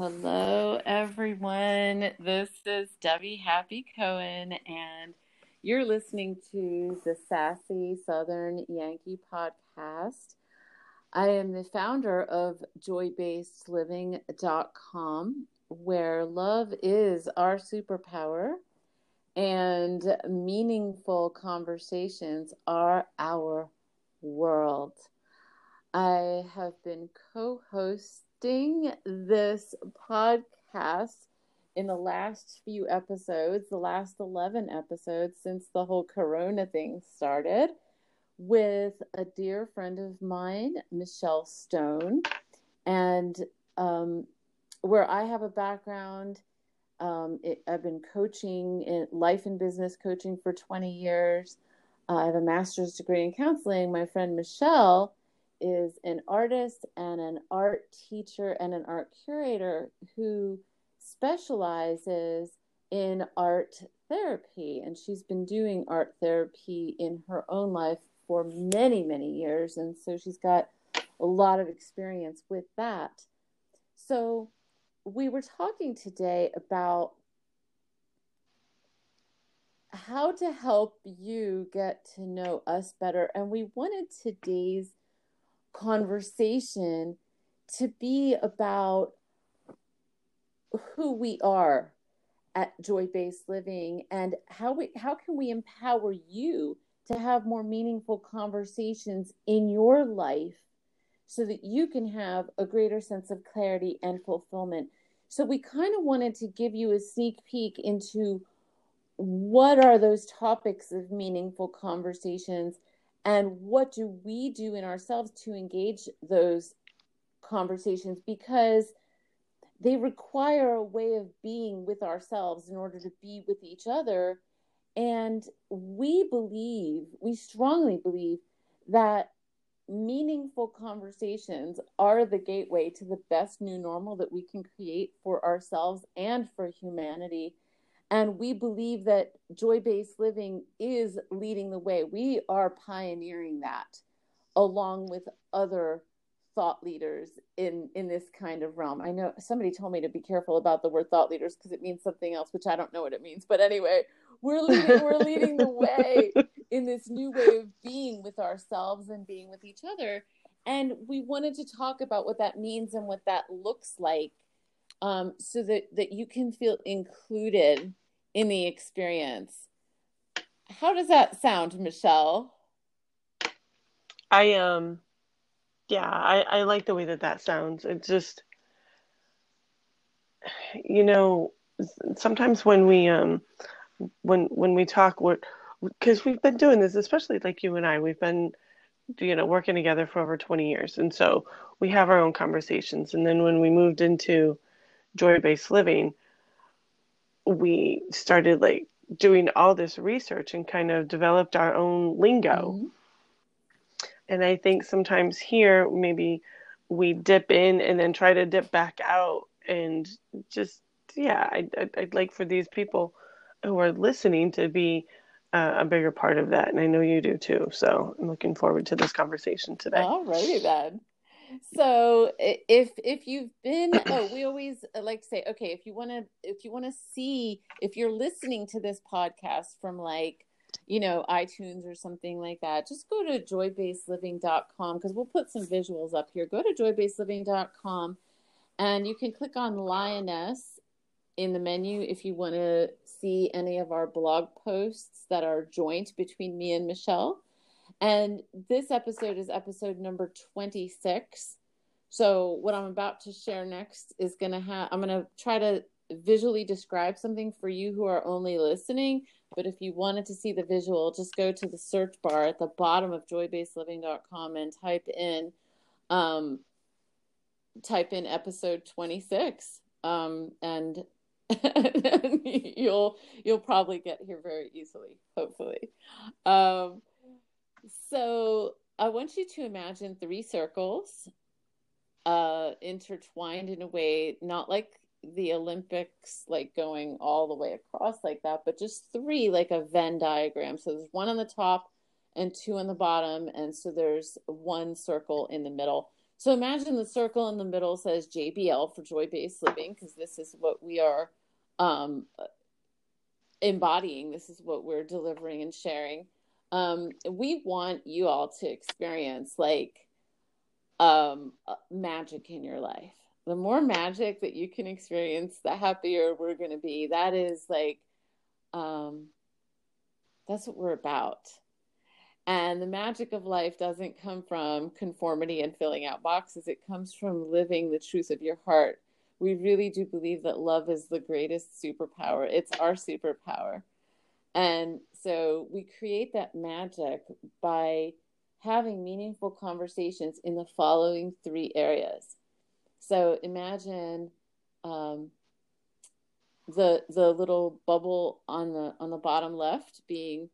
Hello, everyone. This is Debbie Happy Cohen, and you're listening to the Sassy Southern Yankee podcast. I am the founder of joybasedliving.com, where love is our superpower and meaningful conversations are our world. I have been co hosting this podcast in the last few episodes, the last 11 episodes since the whole corona thing started, with a dear friend of mine, Michelle Stone. And um, where I have a background, um, it, I've been coaching in life and business coaching for 20 years. Uh, I have a master's degree in counseling. My friend Michelle is an artist and an art teacher and an art curator who specializes in art therapy. And she's been doing art therapy in her own life for many, many years. And so she's got a lot of experience with that. So we were talking today about how to help you get to know us better. And we wanted today's conversation to be about who we are at joy based living and how we how can we empower you to have more meaningful conversations in your life so that you can have a greater sense of clarity and fulfillment. So we kind of wanted to give you a sneak peek into what are those topics of meaningful conversations and what do we do in ourselves to engage those conversations? Because they require a way of being with ourselves in order to be with each other. And we believe we strongly believe that meaningful conversations are the gateway to the best new normal that we can create for ourselves and for humanity and we believe that joy based living is leading the way. We are pioneering that along with other thought leaders in in this kind of realm. I know somebody told me to be careful about the word thought leaders because it means something else, which I don't know what it means. But anyway, we're leading we're leading the way in this new way of being with ourselves and being with each other. And we wanted to talk about what that means and what that looks like um, so that that you can feel included in the experience. How does that sound, Michelle? I um, yeah, I I like the way that that sounds. It's just, you know, sometimes when we um, when when we talk, what because we've been doing this, especially like you and I, we've been you know working together for over 20 years and so we have our own conversations and then when we moved into joy-based living we started like doing all this research and kind of developed our own lingo. Mm-hmm. and i think sometimes here maybe we dip in and then try to dip back out and just yeah i'd, I'd like for these people who are listening to be uh, a bigger part of that. And i know you do too. So i'm looking forward to this conversation today. All righty then so if if you've been oh we always uh, like to say okay if you want to if you want to see if you're listening to this podcast from like you know itunes or something like that just go to joybasedliving.com because we'll put some visuals up here. Go to joybasedliving.com and you can click on lioness in the menu if you want to see any of our blog posts that are joint between me and michelle and this episode is episode number 26. So, what I'm about to share next is going to have, I'm going to try to visually describe something for you who are only listening. But if you wanted to see the visual, just go to the search bar at the bottom of joybasedliving.com and type in, um, type in episode 26. Um, and you'll you'll probably get here very easily hopefully um, so I want you to imagine three circles uh, intertwined in a way, not like the Olympics, like going all the way across like that, but just three, like a Venn diagram. So there's one on the top and two on the bottom. And so there's one circle in the middle. So imagine the circle in the middle says JBL for joy based living, because this is what we are um, embodying. This is what we're delivering and sharing. Um, we want you all to experience like um, uh, magic in your life. The more magic that you can experience, the happier we're going to be. That is like, um, that's what we're about. And the magic of life doesn't come from conformity and filling out boxes. It comes from living the truth of your heart. We really do believe that love is the greatest superpower. It's our superpower. And so we create that magic by having meaningful conversations in the following three areas. So imagine um, the the little bubble on the on the bottom left being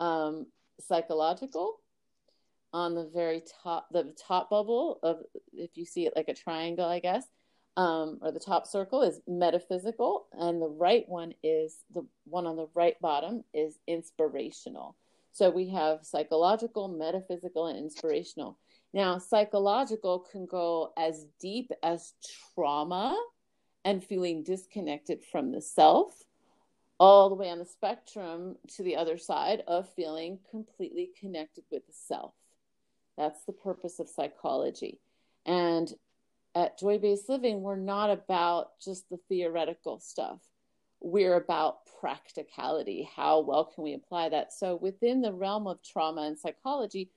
um, psychological. On the very top, the top bubble of if you see it like a triangle, I guess, um, or the top circle is metaphysical, and the right one is the one on the right bottom is inspirational. So we have psychological, metaphysical, and inspirational. Now, psychological can go as deep as trauma and feeling disconnected from the self, all the way on the spectrum to the other side of feeling completely connected with the self. That's the purpose of psychology. And at Joy Based Living, we're not about just the theoretical stuff we're about practicality. How well can we apply that? So, within the realm of trauma and psychology,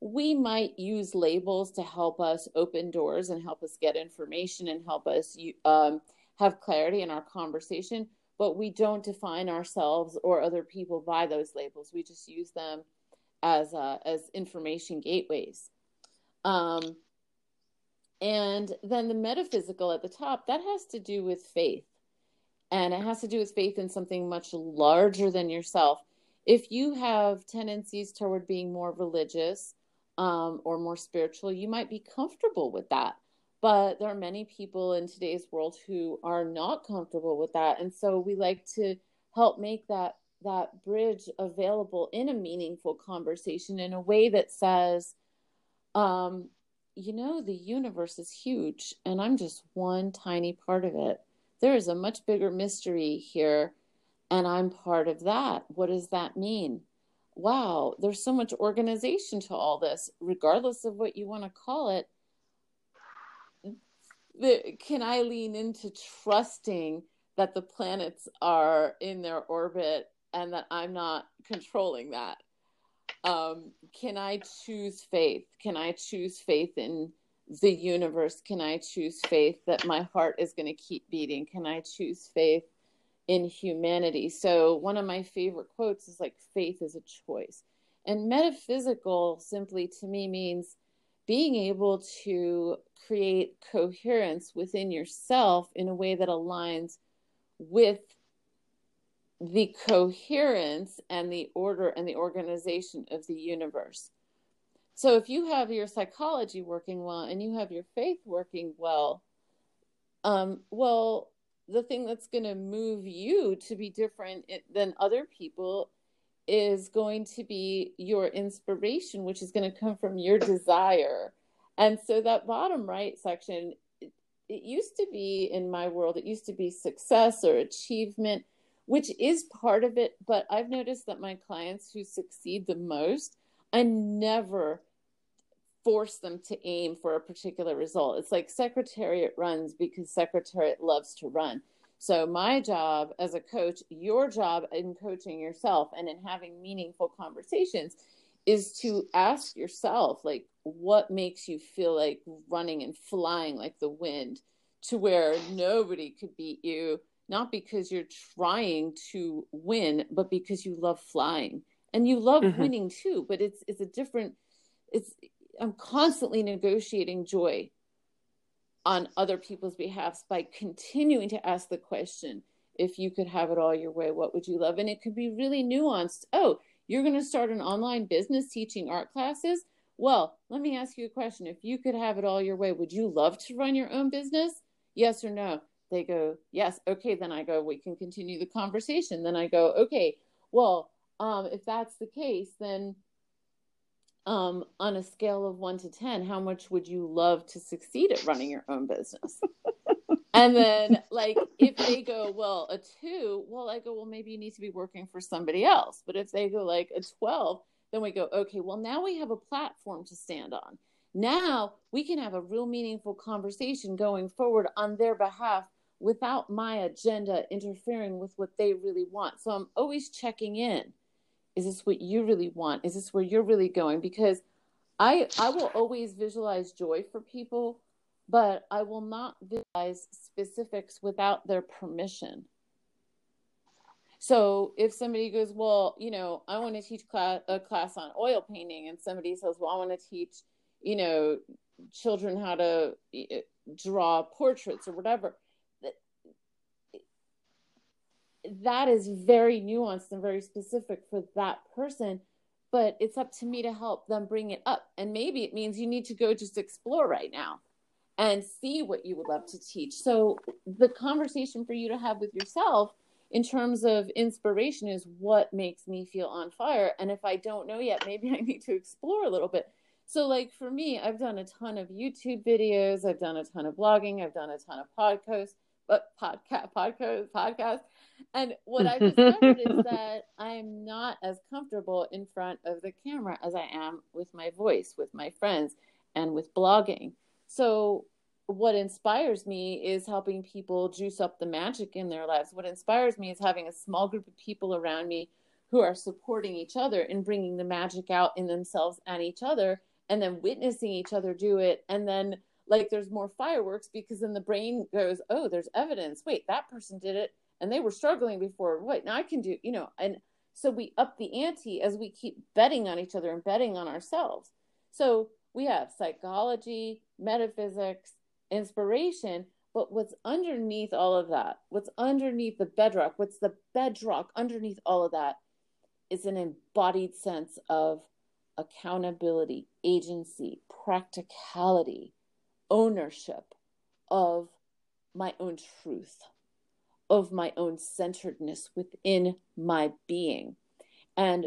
we might use labels to help us open doors and help us get information and help us um, have clarity in our conversation. But we don't define ourselves or other people by those labels. We just use them as uh, as information gateways. Um, and then the metaphysical at the top that has to do with faith and it has to do with faith in something much larger than yourself. If you have tendencies toward being more religious um, or more spiritual, you might be comfortable with that. But there are many people in today's world who are not comfortable with that, and so we like to help make that that bridge available in a meaningful conversation in a way that says, um, you know, the universe is huge, and I'm just one tiny part of it there is a much bigger mystery here, and I'm part of that. What does that mean? Wow, there's so much organization to all this, regardless of what you want to call it. The, can I lean into trusting that the planets are in their orbit and that I'm not controlling that? Um, can I choose faith? Can I choose faith in the universe? Can I choose faith that my heart is going to keep beating? Can I choose faith in humanity? So, one of my favorite quotes is like, faith is a choice. And metaphysical simply to me means being able to create coherence within yourself in a way that aligns with the coherence and the order and the organization of the universe. So if you have your psychology working well and you have your faith working well, um, well, the thing that's going to move you to be different than other people is going to be your inspiration, which is going to come from your desire. And so that bottom right section, it, it used to be in my world, it used to be success or achievement, which is part of it. But I've noticed that my clients who succeed the most, I never force them to aim for a particular result. It's like secretariat runs because secretariat loves to run. So, my job as a coach, your job in coaching yourself and in having meaningful conversations is to ask yourself, like, what makes you feel like running and flying like the wind to where nobody could beat you, not because you're trying to win, but because you love flying and you love mm-hmm. winning too. But it's, it's a different, it's, I'm constantly negotiating joy on other people's behalf by continuing to ask the question if you could have it all your way, what would you love? And it could be really nuanced. Oh, you're going to start an online business teaching art classes? Well, let me ask you a question. If you could have it all your way, would you love to run your own business? Yes or no? They go, yes. Okay, then I go, we can continue the conversation. Then I go, okay, well, um, if that's the case, then um, on a scale of one to 10, how much would you love to succeed at running your own business? and then, like, if they go, well, a two, well, I go, well, maybe you need to be working for somebody else. But if they go like a 12, then we go, okay, well, now we have a platform to stand on. Now we can have a real meaningful conversation going forward on their behalf without my agenda interfering with what they really want. So I'm always checking in. Is this what you really want? Is this where you're really going? Because I I will always visualize joy for people, but I will not visualize specifics without their permission. So if somebody goes, well, you know, I want to teach class, a class on oil painting, and somebody says, well, I want to teach, you know, children how to eh, draw portraits or whatever, that is very nuanced and very specific for that person. But it's up to me to help them bring it up. And maybe it means you need to go just explore right now and see what you would love to teach. So the conversation for you to have with yourself in terms of inspiration is what makes me feel on fire. And if I don't know yet, maybe I need to explore a little bit. So, like for me, I've done a ton of YouTube videos, I've done a ton of blogging, I've done a ton of podcasts, Uh, podcast, podcast, podcast. And what I discovered is that I'm not as comfortable in front of the camera as I am with my voice, with my friends, and with blogging. So what inspires me is helping people juice up the magic in their lives. What inspires me is having a small group of people around me who are supporting each other and bringing the magic out in themselves and each other, and then witnessing each other do it. And then, like, there's more fireworks because then the brain goes, Oh, there's evidence. Wait, that person did it and they were struggling before. Wait, now I can do, you know, and so we up the ante as we keep betting on each other and betting on ourselves. So we have psychology, metaphysics, inspiration. But what's underneath all of that, what's underneath the bedrock, what's the bedrock underneath all of that is an embodied sense of accountability, agency, practicality, ownership of my own truth, of my own centeredness within my being. And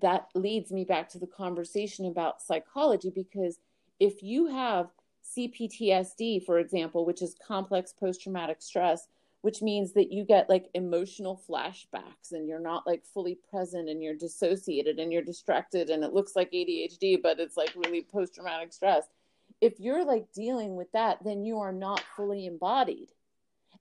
that leads me back to the conversation about psychology because if you have CPTSD, for example, which is complex post traumatic stress, which means that you get like emotional flashbacks and you're not like fully present and you're dissociated and you're distracted and it looks like ADHD, but it's like really post traumatic stress. If you're like dealing with that, then you are not fully embodied.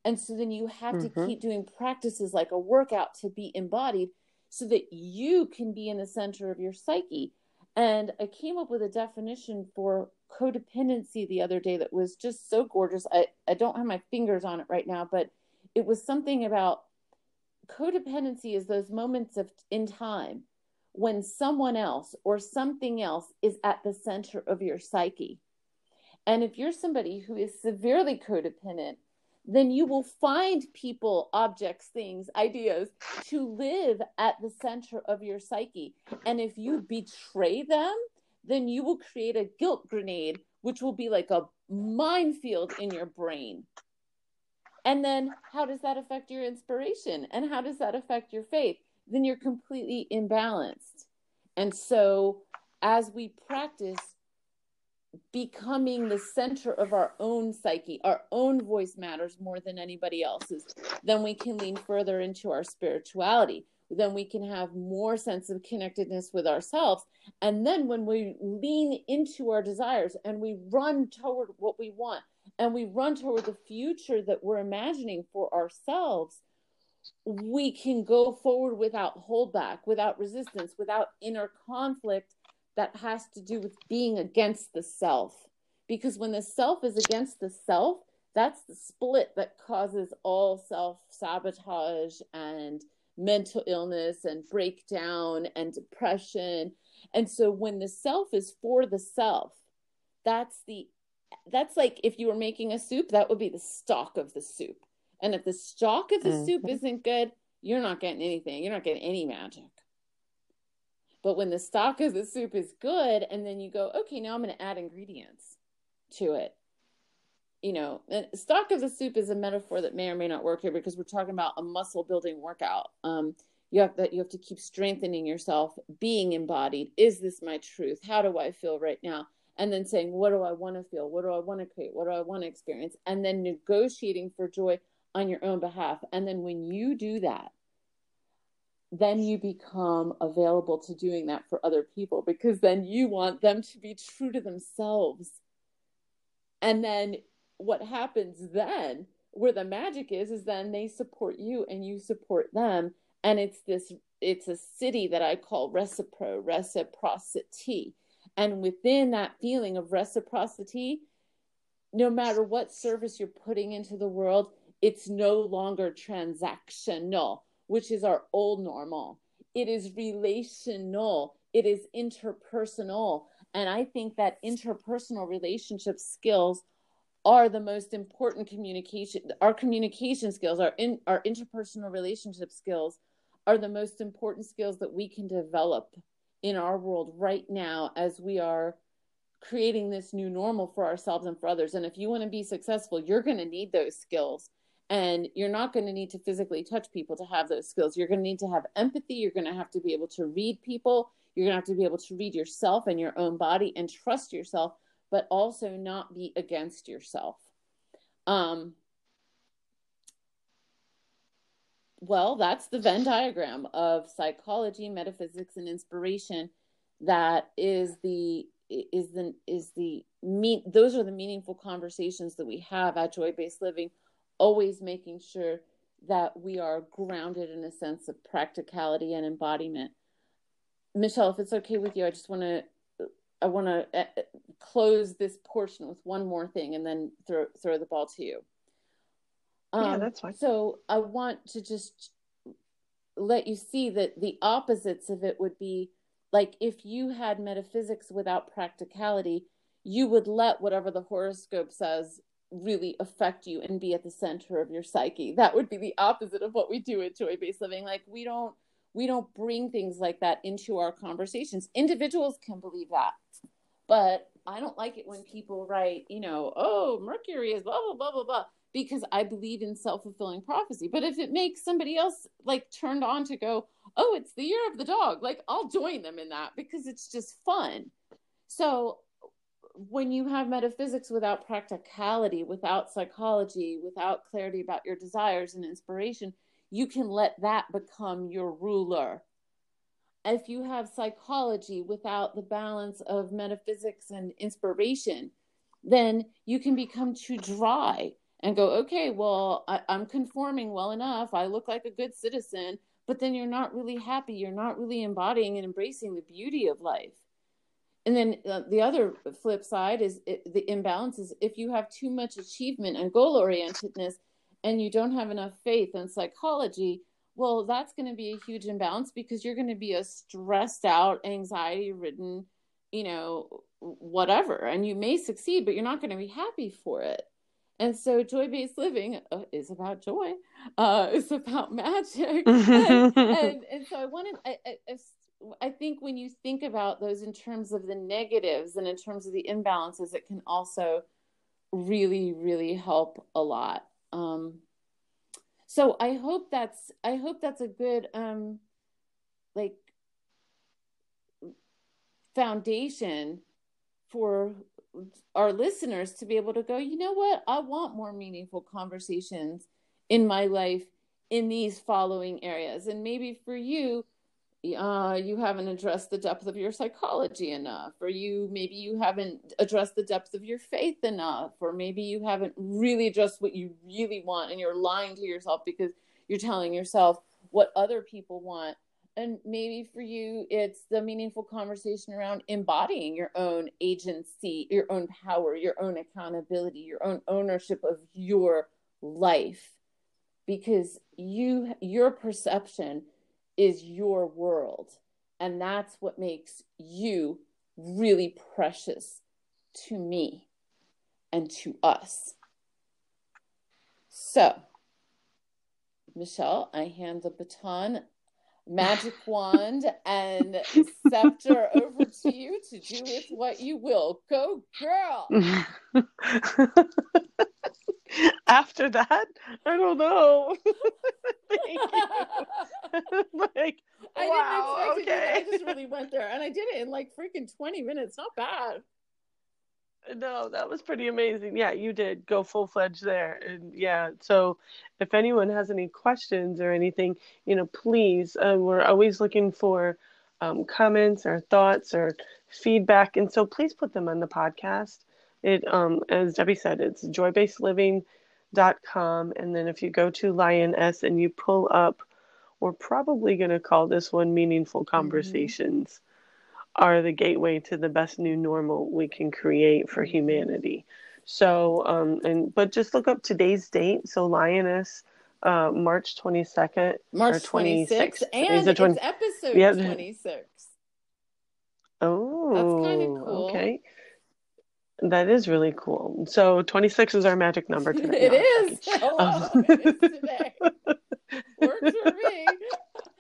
And so then you have mm-hmm. to keep doing practices like a workout to be embodied so that you can be in the center of your psyche. And I came up with a definition for codependency the other day that was just so gorgeous. I, I don't have my fingers on it right now, but it was something about codependency is those moments of in time when someone else or something else is at the center of your psyche. And if you're somebody who is severely codependent, then you will find people, objects, things, ideas to live at the center of your psyche. And if you betray them, then you will create a guilt grenade, which will be like a minefield in your brain. And then how does that affect your inspiration? And how does that affect your faith? Then you're completely imbalanced. And so as we practice becoming the center of our own psyche, our own voice matters more than anybody else's, then we can lean further into our spirituality. Then we can have more sense of connectedness with ourselves. And then when we lean into our desires and we run toward what we want and we run toward the future that we're imagining for ourselves, we can go forward without holdback, without resistance, without inner conflict that has to do with being against the self. Because when the self is against the self, that's the split that causes all self sabotage and mental illness and breakdown and depression. And so when the self is for the self, that's the that's like if you were making a soup, that would be the stock of the soup. And if the stock of the mm-hmm. soup isn't good, you're not getting anything. You're not getting any magic. But when the stock of the soup is good, and then you go, okay, now I'm going to add ingredients to it. You know, the stock of the soup is a metaphor that may or may not work here because we're talking about a muscle building workout. Um, you have that you have to keep strengthening yourself being embodied. Is this my truth? How do i feel right now? And then saying what do i want to feel? What do i want to create? What do i want to experience? And then negotiating for joy on your own behalf. And then when you do that then you become available to doing that for other people because then you want them to be true to themselves. And then what happens then where the magic is is then they support you and you support them. And it's this it's a city that i call recipro reciprocity. And within that feeling of reciprocity no matter what service you're putting into the world it's no longer transactional which is our old normal it is relational it is interpersonal and i think that interpersonal relationship skills are the most important communication our communication skills our in our interpersonal relationship skills are the most important skills that we can develop in our world right now as we are creating this new normal for ourselves and for others. And if you want to be successful, you're going to need those skills. And you're not going to need to physically touch people to have those skills. You're going to need to have empathy. You're going to have to be able to read people. You're going to have to be able to read yourself and your own body and trust yourself, but also not be against yourself. Um, well, that's the Venn diagram of psychology, metaphysics, and inspiration. That is the is the is the mean those are the meaningful conversations that we have at joy based living always making sure that we are grounded in a sense of practicality and embodiment michelle if it's okay with you i just want to i want to uh, uh, close this portion with one more thing and then throw throw the ball to you um, yeah, that's fine. So I want to just let you see that the opposites of it would be like if you had metaphysics without practicality, you would let whatever the horoscope says really affect you and be at the center of your psyche. That would be the opposite of what we do at Joy Based Living. Like we don't we don't bring things like that into our conversations. Individuals can believe that. But I don't like it when people write, you know, oh, Mercury is blah blah blah blah blah because I believe in self fulfilling prophecy. But if it makes somebody else like turned on to go, oh, it's the year of the dog, like I'll join them in that because it's just fun. So when you have metaphysics without practicality, without psychology, without clarity about your desires and inspiration, you can let that become your ruler. If you have psychology without the balance of metaphysics and inspiration, then you can become too dry and go, okay, well, I, I'm conforming well enough. I look like a good citizen, but then you're not really happy. You're not really embodying and embracing the beauty of life. And then uh, the other flip side is it, the imbalance is if you have too much achievement and goal orientedness and you don't have enough faith and psychology, well, that's going to be a huge imbalance because you're going to be a stressed out, anxiety ridden, you know, whatever. And you may succeed, but you're not going to be happy for it. And so joy based living uh, is about joy. Uh, it's about magic. and, and, and, so I wanted, I, I, I think when you think about those in terms of the negatives and in terms of the imbalances, it can also really, really help a lot. Um, so I hope that's, I hope that's a good, um, like foundation for our listeners to be able to go, you know what? I want more meaningful conversations in my life in these following areas. And maybe for you, uh, you haven't addressed the depth of your psychology enough, or you maybe you haven't addressed the depth of your faith enough, or maybe you haven't really addressed what you really want and you're lying to yourself because you're telling yourself what other people want. And maybe for you it's the meaningful conversation around embodying your own agency your own power your own accountability your own ownership of your life. Because you your perception is your world and that's what makes you really precious to me and to us so Michelle, I hand the baton magic wand and scepter over to you to do with what you will. Go, girl. After that, I don't know. like, I wow, didn't expect okay. it. I just really went there, and I did it in like freaking twenty minutes. Not bad. No, that was pretty amazing. Yeah, you did go full fledged there. And yeah, so if anyone has any questions or anything, you know, please, uh, we're always looking for um, comments or thoughts or feedback. And so please put them on the podcast. It, um, as Debbie said, it's joybasedliving.com. And then if you go to Lioness and you pull up, we're probably going to call this one Meaningful Conversations are the gateway to the best new normal we can create for humanity. So, um, and but just look up today's date. So, Lioness, uh, March twenty second, March twenty sixth, and Is it 20 it's episode twenty six. Oh, that's kinda cool. Okay, that is really cool. So, twenty six is our magic number today. it no, is. Oh, um, it is today. Works for me.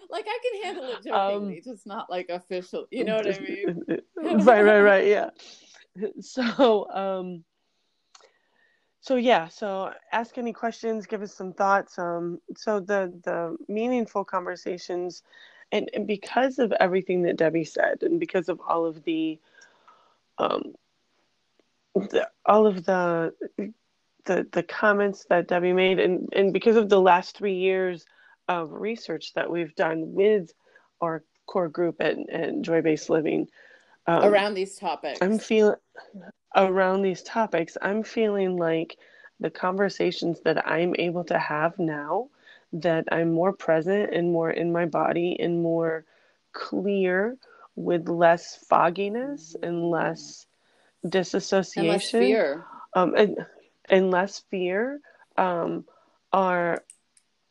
Like I can handle it Um, jokingly, just not like official. You know what I mean? right, right, right. Yeah. So, um, so yeah. So ask any questions. Give us some thoughts. Um, so the the meaningful conversations, and, and because of everything that Debbie said, and because of all of the, um, the, all of the the the comments that Debbie made, and and because of the last three years of research that we've done with our core group at, at Joy Based Living, um, Around these topics. I'm feeling around these topics. I'm feeling like the conversations that I'm able to have now, that I'm more present and more in my body and more clear with less fogginess and less disassociation and less fear. um, and and less fear um, are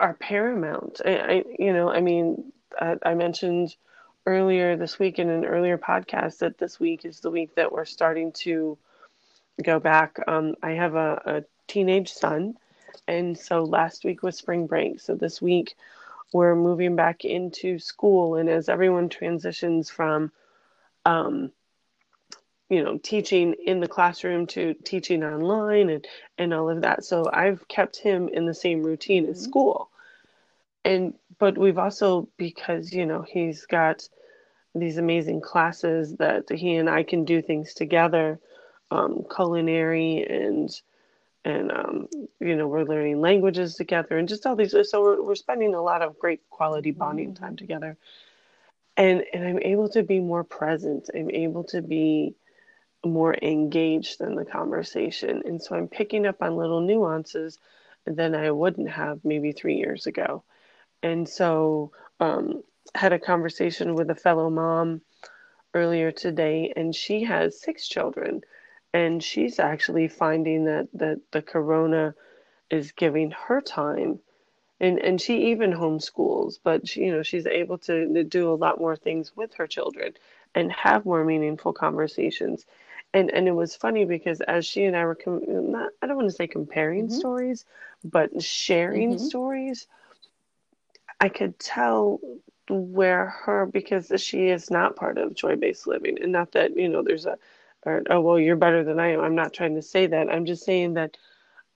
are paramount. I, I you know I mean I, I mentioned earlier this week in an earlier podcast that this week is the week that we're starting to go back. Um, I have a, a teenage son, and so last week was spring break. So this week we're moving back into school, and as everyone transitions from um, you know teaching in the classroom to teaching online and and all of that so i've kept him in the same routine as Mhm. school and but we've also because you know he's got these amazing classes that he and i can do things together um, culinary and and um, you know we're learning languages together and just all these so we're, we're spending a lot of great quality bonding Mhm. time together and and i'm able to be more present i'm able to be more engaged in the conversation. And so I'm picking up on little nuances than I wouldn't have maybe three years ago. And so um, had a conversation with a fellow mom earlier today, and she has six children. And she's actually finding that, that the corona is giving her time. And, and she even homeschools, but she, you know she's able to, to do a lot more things with her children and have more meaningful conversations and and it was funny because as she and I were com- not I don't want to say comparing Mhm. stories, but sharing Mhm. stories, I could tell where her because she is not part of joy based living, and not that you know there's a or oh well you're better than I am. I'm not trying to say that. I'm just saying that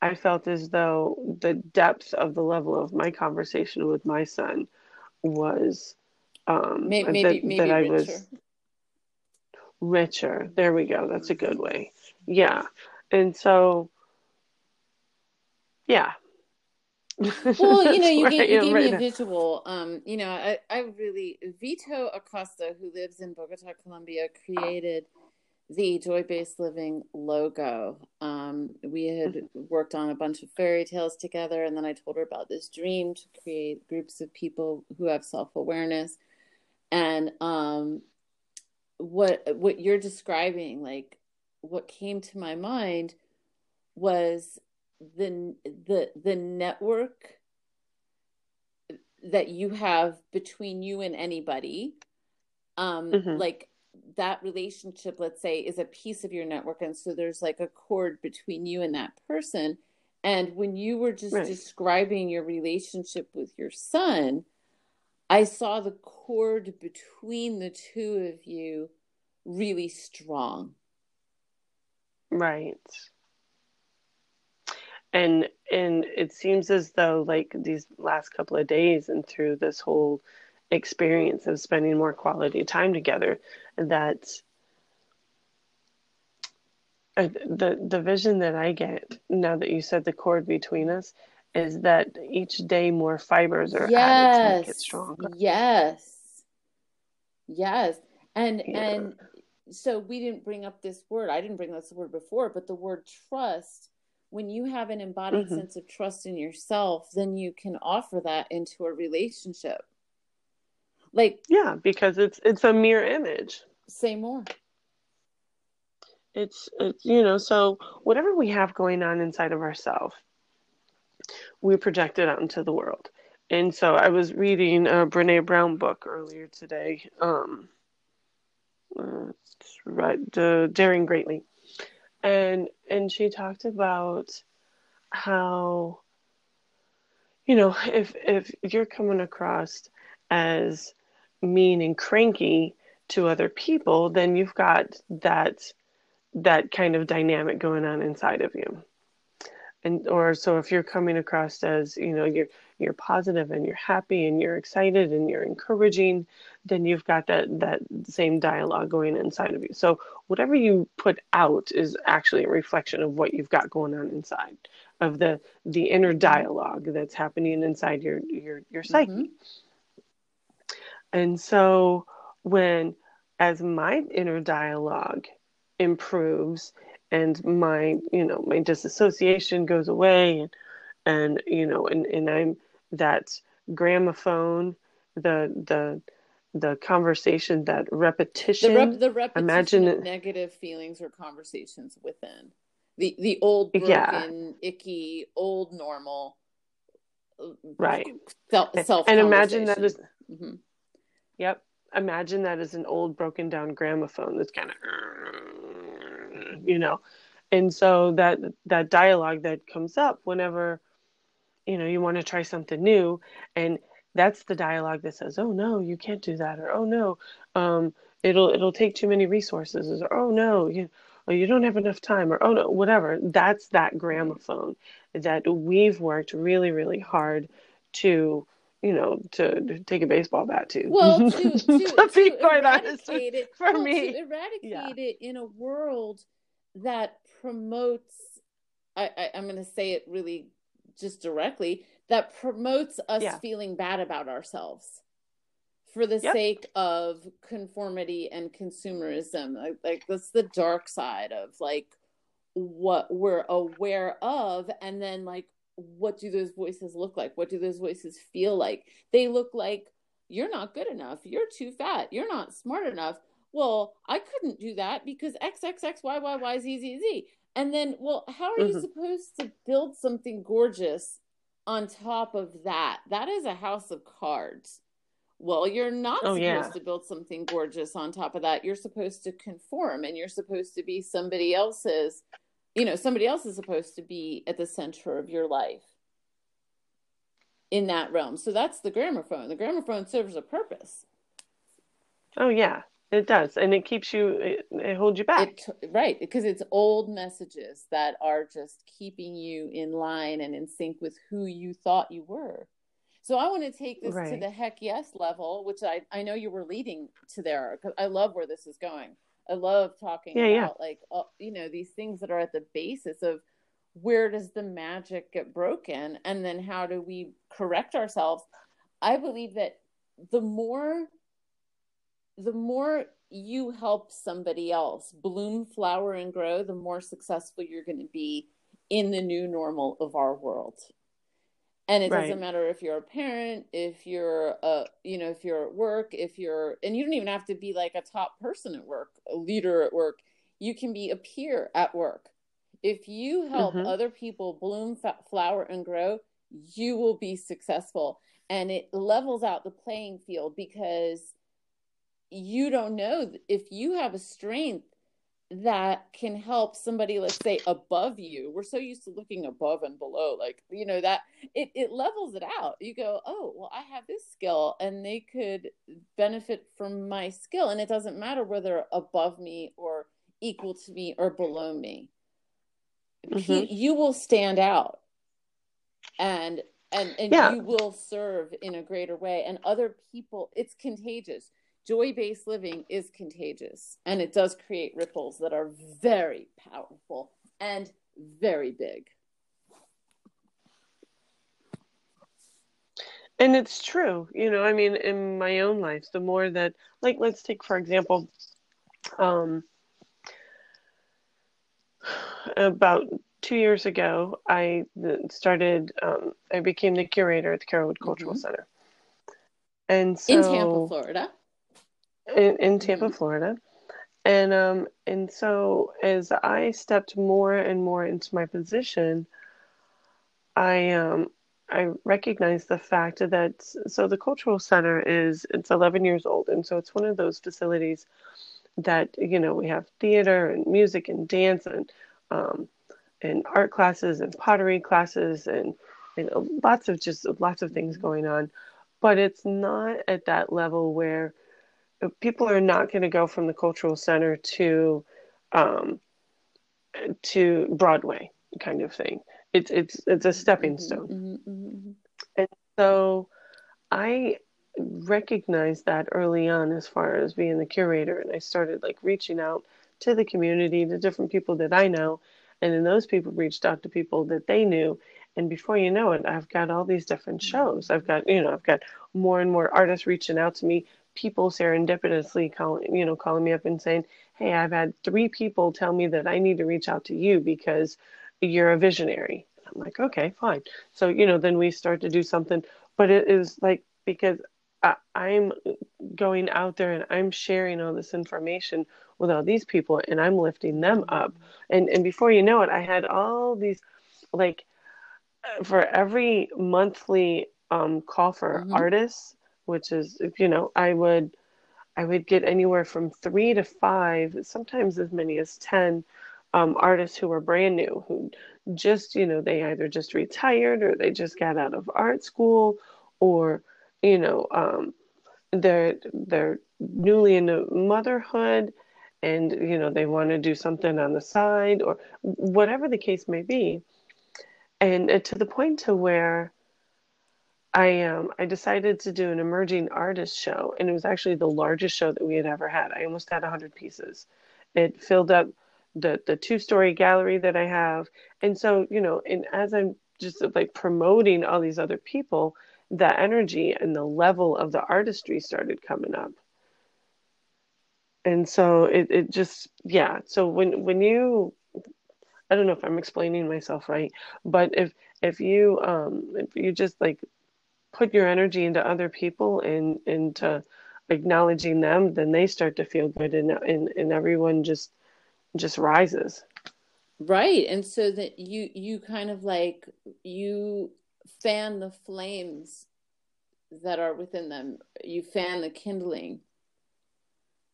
I felt as though the depth of the level of my conversation with my son was um Maybe that, maybe, maybe that I richer. was richer. There we go. That's a good way. Yeah. And so, yeah. well, you know, you gave, you gave right me a visual. Um, you know, I, I really Vito Acosta, who lives in Bogota, Colombia, created the Joy Based Living logo. Um, we had worked on a bunch of fairy tales together, and then I told her about this dream to create groups of people who have self awareness. And um, what what you're describing, like what came to my mind was the the the network that you have between you and anybody um Mhm. like that relationship let's say is a piece of your network and so there's like a cord between you and that person and when you were just Right. describing your relationship with your son i saw the cord between the two of you really strong Right. and and it seems as though like these last couple of days and through this whole experience of spending more quality time together that uh, the the vision that I get now that you said the cord between us is that each day more fibers are yes. added to make it stronger. Yes. Yes. And yeah. and so we didn't bring up this word. I didn't bring up this word before, but the word trust when you have an embodied mm-hmm. sense of trust in yourself, then you can offer that into a relationship. Like Yeah, because it's it's a mirror image. Say more. It's it's you know, so whatever we have going on inside of ourselves, we project it out into the world. And so I was reading a Brene Brown book earlier today. Um, uh, right, uh, Daring Greatly, and and she talked about how you know if if you're coming across as mean and cranky to other people, then you've got that that kind of dynamic going on inside of you and or so if you're coming across as you know you're you're positive and you're happy and you're excited and you're encouraging then you've got that that same dialogue going inside of you so whatever you put out is actually a reflection of what you've got going on inside of the the inner dialogue that's happening inside your your your psyche mm-hmm. and so when as my inner dialogue improves and my you know my disassociation goes away and and you know and, and i'm that gramophone the the the conversation that repetition the, rep- the repetition imagine of negative feelings or conversations within. The the old broken yeah. icky old normal right. self and imagine that is mm-hmm. yep. Imagine that is an old broken down gramophone that's kind of you know? And so that that dialogue that comes up whenever you know you want to try something new and that's the dialogue that says oh no you can't do that or oh no um, it'll it'll take too many resources or oh no you or you don't have enough time or oh no whatever. That's that gramophone that we've worked really really hard to you know, to, to, take a baseball bat to. Well, to, to, to be quite honest, it, for well, me, to eradicate yeah. it in a world that promotes. I, I I'm going to say it really just directly that promotes us yeah. feeling bad about ourselves for the yep. sake of conformity and consumerism. Like, like that's the dark side of like what we're aware of, and then like what do those voices look like? What do those voices feel like? They look like you're not good enough. You're too fat. You're not smart enough. Well, I couldn't do that because X X X Y Y Y Z Z Z. And then, well, how are mm-hmm. you supposed to build something gorgeous on top of that? That is a house of cards. Well, you're not oh, supposed yeah. to build something gorgeous on top of that. You're supposed to conform and you're supposed to be somebody else's you know somebody else is supposed to be at the center of your life in that realm. So that's the gramophone. The gramophone serves a purpose. Oh yeah it does. And it keeps you it, it holds you back. It, right because it's old messages that are just keeping you in line and in sync with who you thought you were. So i want to take this right. to the heck yes level which i i know you were leading to there because i love where this is going I love talking yeah, about yeah. like uh, you know these things that are at the basis of where does the magic get broken and then how do we correct ourselves. I believe that the more the more you help somebody else bloom, flower and grow, the more successful you're going to be in the new normal of our world and it right. doesn't matter if you're a parent if you're a you know if you're at work if you're and you don't even have to be like a top person at work a leader at work you can be a peer at work if you help mm-hmm. other people bloom flower and grow you will be successful and it levels out the playing field because you don't know if you have a strength that can help somebody let's say above you we're so used to looking above and below like you know that it, it levels it out you go oh well i have this skill and they could benefit from my skill and it doesn't matter whether above me or equal to me or below me mm-hmm. he, you will stand out and and and Yeah. you will serve in a greater way and other people it's contagious joy-based living is contagious and it does create ripples that are very powerful and very big And it's true, you know, I mean, in my own life, the more that, like, let's take, for example, um, about two years ago, I started, um, I became the curator at the Carrollwood Cultural Mhm. Center. And so, in tampa florida in, in Tampa, Mhm. Florida. And um and so as I stepped more and more into my position, I um I recognized the fact that so the cultural center is it's 11 years old and so it's one of those facilities that you know we have theater and music and dance and um and art classes and pottery classes and and lots of just lots of things going on but it's not at that level where people are not going to go from the cultural center to um, to Broadway kind of thing. It's it's it's a stepping Mhm, stone. mhm, mhm, So I recognized that early on as far as being the curator and I started like reaching out to the community, to different people that I know, and then those people reached out to people that they knew. And before you know it, I've got all these different shows. I've got, you know, I've got more and more artists reaching out to me, people serendipitously calling, you know, calling me up and saying, Hey, I've had three people tell me that I need to reach out to you because you're a visionary. I'm like, okay, fine. So, you know, then we start to do something, but it is like, because I, I'm going out there and I'm sharing all this information with all these people and I'm lifting them up. And, and before you know it, I had all these, like, uh, for every monthly um, call for Mhm. artists, which is, you know, I would, I would get anywhere from three to five, sometimes as many as 10 um, artists who were brand new, who just, you know, they either just retired or they just got out of art school or, you know, um, they're, they're newly into motherhood and, you know, they want to do something on the side or whatever the case may be. And uh, to the point to where I um I decided to do an emerging artist show, and it was actually the largest show that we had ever had. I almost had 100 pieces. It filled up the the two story gallery that I have, and so you know, and as I'm just like promoting all these other people, the energy and the level of the artistry started coming up. And so it, it just yeah. So when when you I don't know if I'm explaining myself right, but if if you um if you just like put your energy into other people and into acknowledging them, then they start to feel good and and, and everyone just just rises. right and so that you you kind of like you fan the flames that are within them you fan the kindling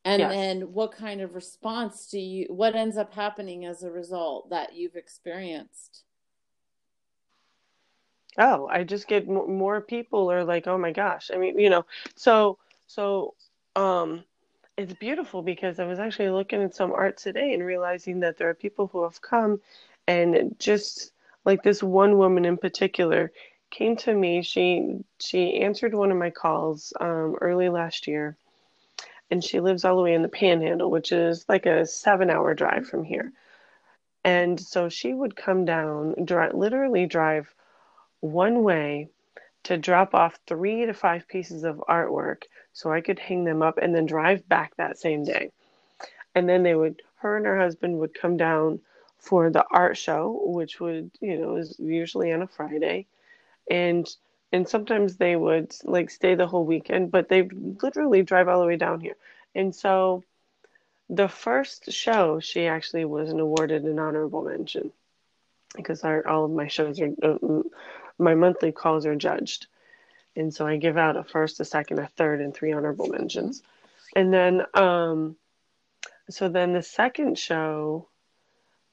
and Yes. then what kind of response do you what ends up happening as a result that you've experienced Oh, I just get more, more people are like, "Oh my gosh." I mean, you know, so so um it's beautiful because I was actually looking at some art today and realizing that there are people who have come and just like this one woman in particular came to me. She she answered one of my calls um, early last year, and she lives all the way in the Panhandle, which is like a seven-hour drive from here. And so she would come down, drive, literally drive one way to drop off three to five pieces of artwork so I could hang them up and then drive back that same day. And then they would, her and her husband would come down for the art show, which would, you know, is usually on a Friday. And and sometimes they would like stay the whole weekend, but they literally drive all the way down here. And so the first show, she actually was awarded an honorable mention because our, all of my shows are, uh, my monthly calls are judged. And so I give out a first, a second, a third, and three honorable mentions. And then, um, so then the second show,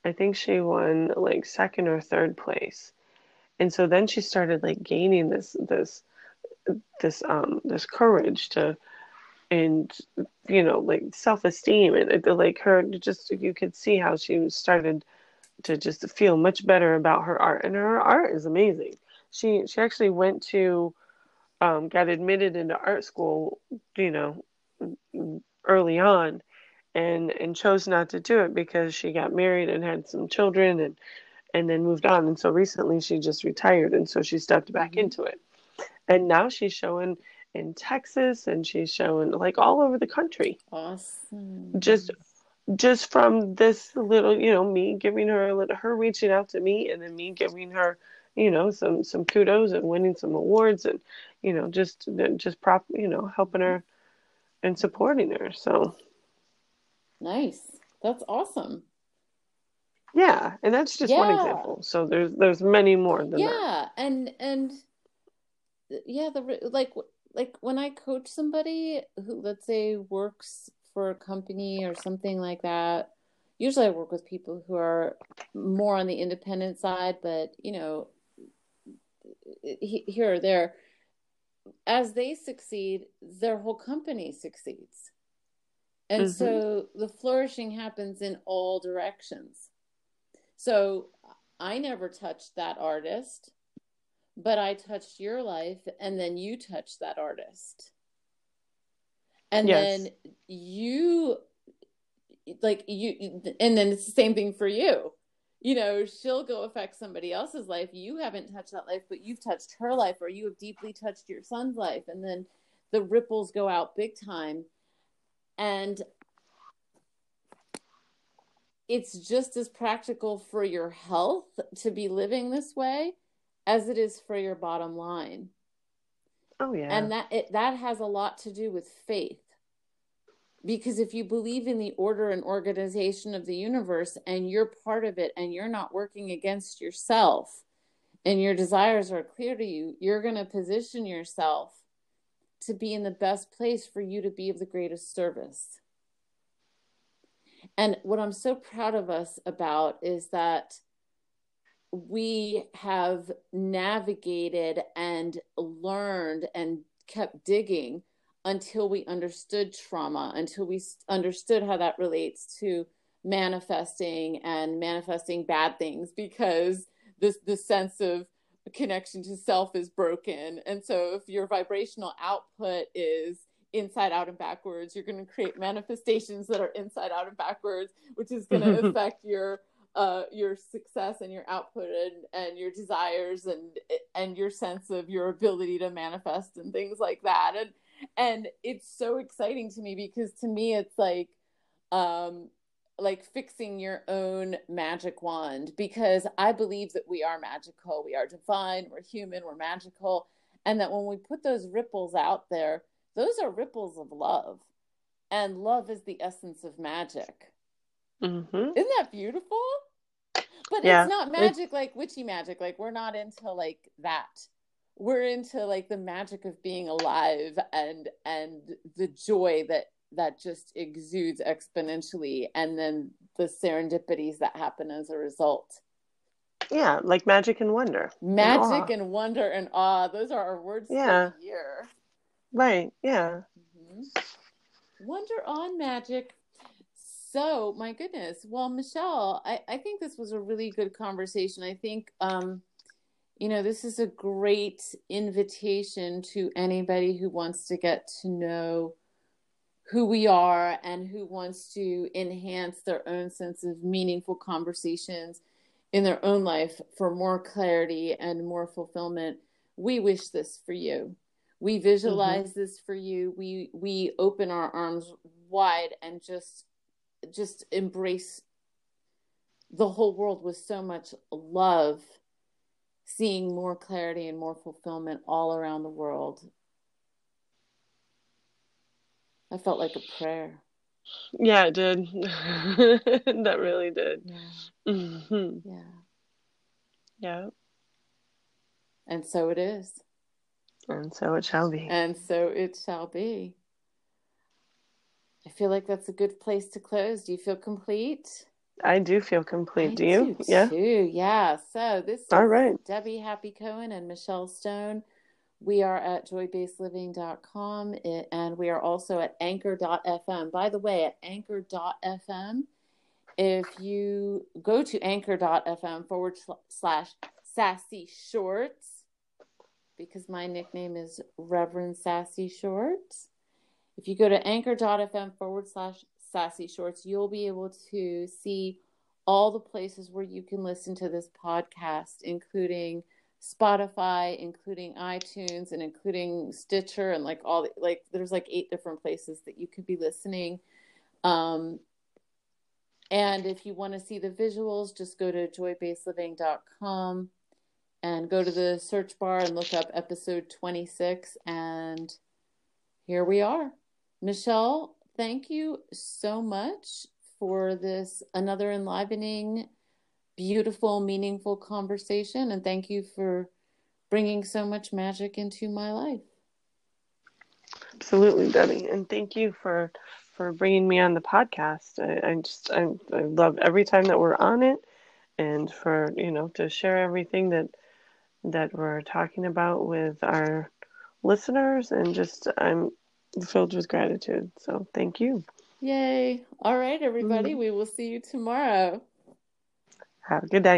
I think she won like second or third place. And so then she started like gaining this, this, this, um, this courage to, and you know, like self-esteem and like her, just you could see how she started to just feel much better about her art, and her art is amazing. She she actually went to um, got admitted into art school, you know, early on, and and chose not to do it because she got married and had some children and and then moved on. And so recently she just retired, and so she stepped back mm-hmm. into it, and now she's showing in Texas and she's showing like all over the country. Awesome. Just just from this little, you know, me giving her a little, her reaching out to me and then me giving her, you know, some some kudos and winning some awards and you know, just just prop, you know, helping her and supporting her. So nice. That's awesome. Yeah, and that's just yeah. one example. So there's there's many more than yeah, that. Yeah, and and yeah, the like like when I coach somebody who let's say works for a company or something like that, usually I work with people who are more on the independent side, but you know, here or there, as they succeed, their whole company succeeds. And mm-hmm. so the flourishing happens in all directions. So I never touched that artist but I touched your life and then you touched that artist. And yes. then you like you and then it's the same thing for you. You know, she'll go affect somebody else's life. You haven't touched that life, but you've touched her life or you have deeply touched your son's life and then the ripples go out big time. And it's just as practical for your health to be living this way as it is for your bottom line. Oh yeah. And that it that has a lot to do with faith. Because if you believe in the order and organization of the universe and you're part of it and you're not working against yourself and your desires are clear to you, you're going to position yourself to be in the best place for you to be of the greatest service. And what I'm so proud of us about is that we have navigated and learned and kept digging until we understood trauma, until we understood how that relates to manifesting and manifesting bad things because this the sense of connection to self is broken. And so if your vibrational output is inside out and backwards, you're going to create manifestations that are inside out and backwards, which is going to affect your uh, your success and your output and, and your desires and and your sense of your ability to manifest and things like that and and it's so exciting to me because to me it's like um like fixing your own magic wand because I believe that we are magical, we are divine, we're human, we're magical, and that when we put those ripples out there, those are ripples of love. And love is the essence of magic. Mm-hmm. Isn't that beautiful? But yeah, it's not magic like witchy magic. Like we're not into like that. We're into like the magic of being alive and and the joy that that just exudes exponentially and then the serendipities that happen as a result. Yeah, like magic and wonder. Magic and, and wonder and awe. Those are our words yeah. for the year. Right. Yeah. Mm-hmm. Wonder on magic so, my goodness. Well, Michelle, I, I think this was a really good conversation. I think, um, you know, this is a great invitation to anybody who wants to get to know who we are and who wants to enhance their own sense of meaningful conversations in their own life for more clarity and more fulfillment. We wish this for you. We visualize mm-hmm. this for you. We we open our arms wide and just just embrace the whole world with so much love, seeing more clarity and more fulfillment all around the world. I felt like a prayer. Yeah, it did. that really did. Yeah. Mm-hmm. Yeah. Yeah. And so it is. And so it shall be. And so it shall be. I feel like that's a good place to close. Do you feel complete? I do feel complete. I do you? Do yeah. Too. Yeah. So this is All right. Debbie Happy Cohen and Michelle Stone. We are at joybasedliving.com eh, and we are also at anchor.fm. By the way, at anchor.fm, if you go to anchor.fm forward slash sassy shorts, because my nickname is Reverend Sassy Shorts. If you go to anchor.fm forward slash sassy shorts, you'll be able to see all the places where you can listen to this podcast, including Spotify, including iTunes, and including Stitcher, and like all the, like there's like eight different places that you could be listening. Um, and if you want to see the visuals, just go to joybasedliving.com and go to the search bar and look up episode 26. And here we are. Michelle, thank you so much for this another enlivening beautiful, meaningful conversation. And thank you for bringing so much magic into my life. Absolutely, Debbie. And thank you for for bringing me on the podcast. I, I just I, I love every time that we're on it, and for you know to share everything that that we're talking about with our listeners, and just I'm filled with gratitude. So thank you. Yay! All right, everybody. Mm-hmm. We will see you tomorrow. Have a good day.